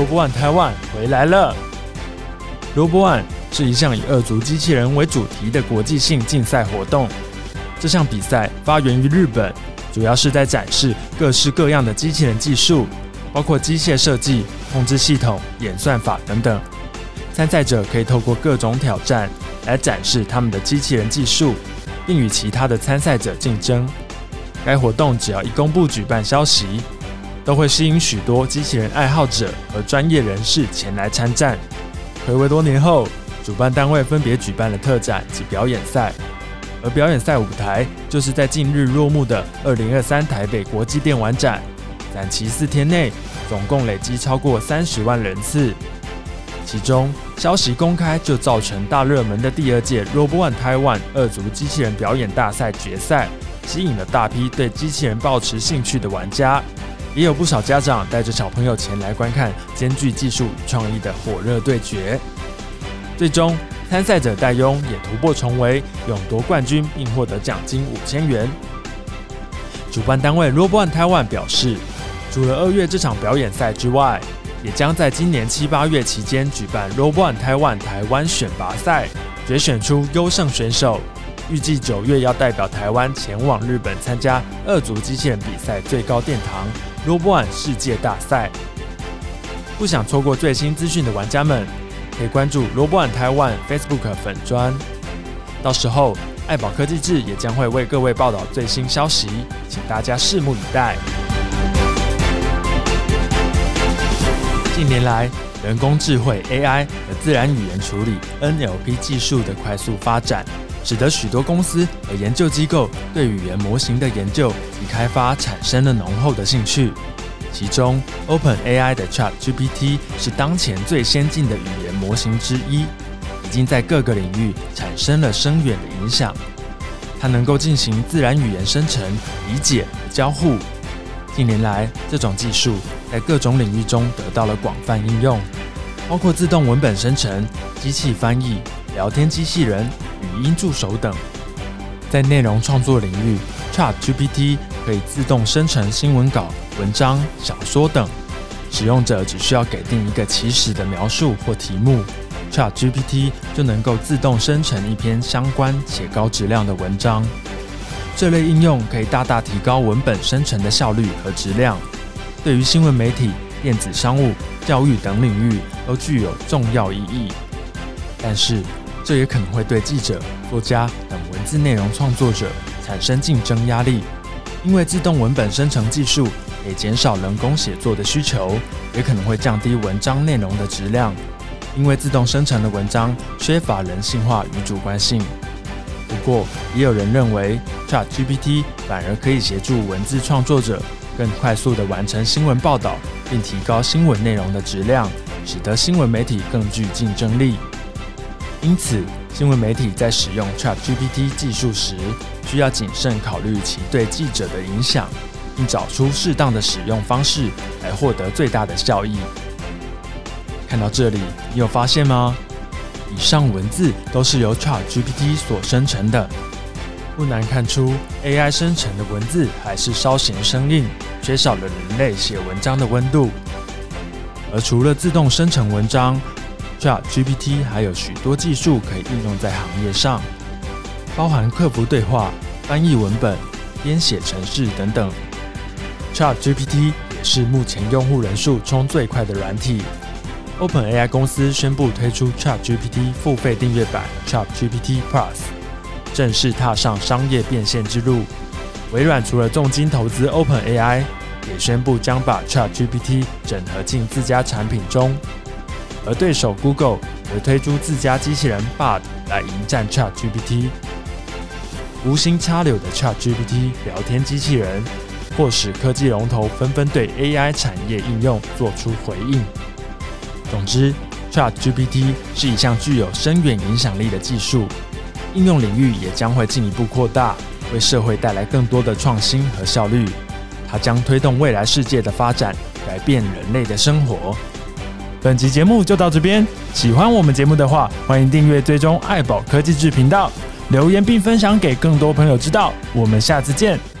RoboOne Taiwan 回来了。RoboOne 是一项以二足机器人为主题的国际性竞赛活动。这项比赛发源于日本，主要是在展示各式各样的机器人技术，包括机械设计、控制系统、演算法等等。参赛者可以透过各种挑战来展示他们的机器人技术，并与其他的参赛者竞争。该活动只要一公布举办消息，都会吸引许多机器人爱好者和专业人士前来参战。回味多年后，主办单位分别举办了特展及表演赛，而表演赛舞台就是在近日落幕的二零二三台北国际电玩展，展期四天内，总共累积超过三十万人次。其中消息公开就造成大热门的第二届 RoboOne Taiwan 二足机器人表演大赛决赛，吸引了大批对机器人抱持兴趣的玩家，也有不少家长带着小朋友前来观看兼具技术与创意的火热对决。最终参赛者戴雍也突破重围，勇夺冠军，并获得奖金五千元。主办单位 RoboOne Taiwan 表示，除了二月这场表演赛之外，也将在今年七八月期间举办 RoboOne Taiwan 台湾选拔赛，决选出优胜选手。预计九月要代表台湾前往日本参加二足机器人比赛最高殿堂 Robon 世界大赛。不想错过最新资讯的玩家们，可以关注 RoboOne Taiwan Facebook 粉专。到时候爱宝科技志也将会为各位报道最新消息，请大家拭目以待。近年来，人工智慧 AI 和自然语言处理 NLP 技术的快速发展，使得许多公司和研究机构对语言模型的研究与开发产生了浓厚的兴趣。其中，OpenAI 的 ChatGPT 是当前最先进的语言模型之一，已经在各个领域产生了深远的影响。它能够进行自然语言生成、理解和交互。近年来，这种技术在各种领域中得到了广泛应用，包括自动文本生成、机器翻译、聊天机器人、语音助手等。在内容创作领域，ChatGPT 可以自动生成新闻稿、文章、小说等，使用者只需要给定一个起始的描述或题目，ChatGPT 就能够自动生成一篇相关且高质量的文章。这类应用可以大大提高文本生成的效率和质量，对于新闻媒体、电子商务、教育等领域都具有重要意义。但是，这也可能会对记者、作家等文字内容创作者产生竞争压力，因为自动文本生成技术可以减少人工写作的需求，也可能会降低文章内容的质量，因为自动生成的文章缺乏人性化与主观性。不过，也有人认为，ChatGPT 反而可以协助文字创作者更快速地完成新闻报道，并提高新闻内容的质量，使得新闻媒体更具竞争力。因此，新闻媒体在使用 ChatGPT 技术时，需要谨慎考虑其对记者的影响，并找出适当的使用方式，来获得最大的效益。看到这里，你有发现吗？以上文字都是由 ChatGPT 所生成的，不难看出 AI 生成的文字还是稍显生硬，缺少了人类写文章的温度。而除了自动生成文章，ChatGPT 还有许多技术可以应用在行业上，包含客服对话、翻译文本、编写程式等等。ChatGPT 也是目前用户人数冲最快的软体。OpenAI 公司宣布推出 ChatGPT 付费订阅版 ChatGPT Plus，正式踏上商业变现之路。微软除了重金投资 OpenAI，也宣布将把 ChatGPT 整合进自家产品中。而对手 Google 则推出自家机器人 Bard 来迎战 ChatGPT。无心插柳的 ChatGPT 聊天机器人，迫使科技龙头纷纷对 AI 产业应用做出回应。总之，ChatGPT 是一项具有深远影响力的技术，应用领域也将会进一步扩大，为社会带来更多的创新和效率。它将推动未来世界的发展，改变人类的生活。本集节目就到这边，喜欢我们节目的话，欢迎订阅、追踪爱宝科技制频道，留言并分享给更多朋友知道。我们下次见。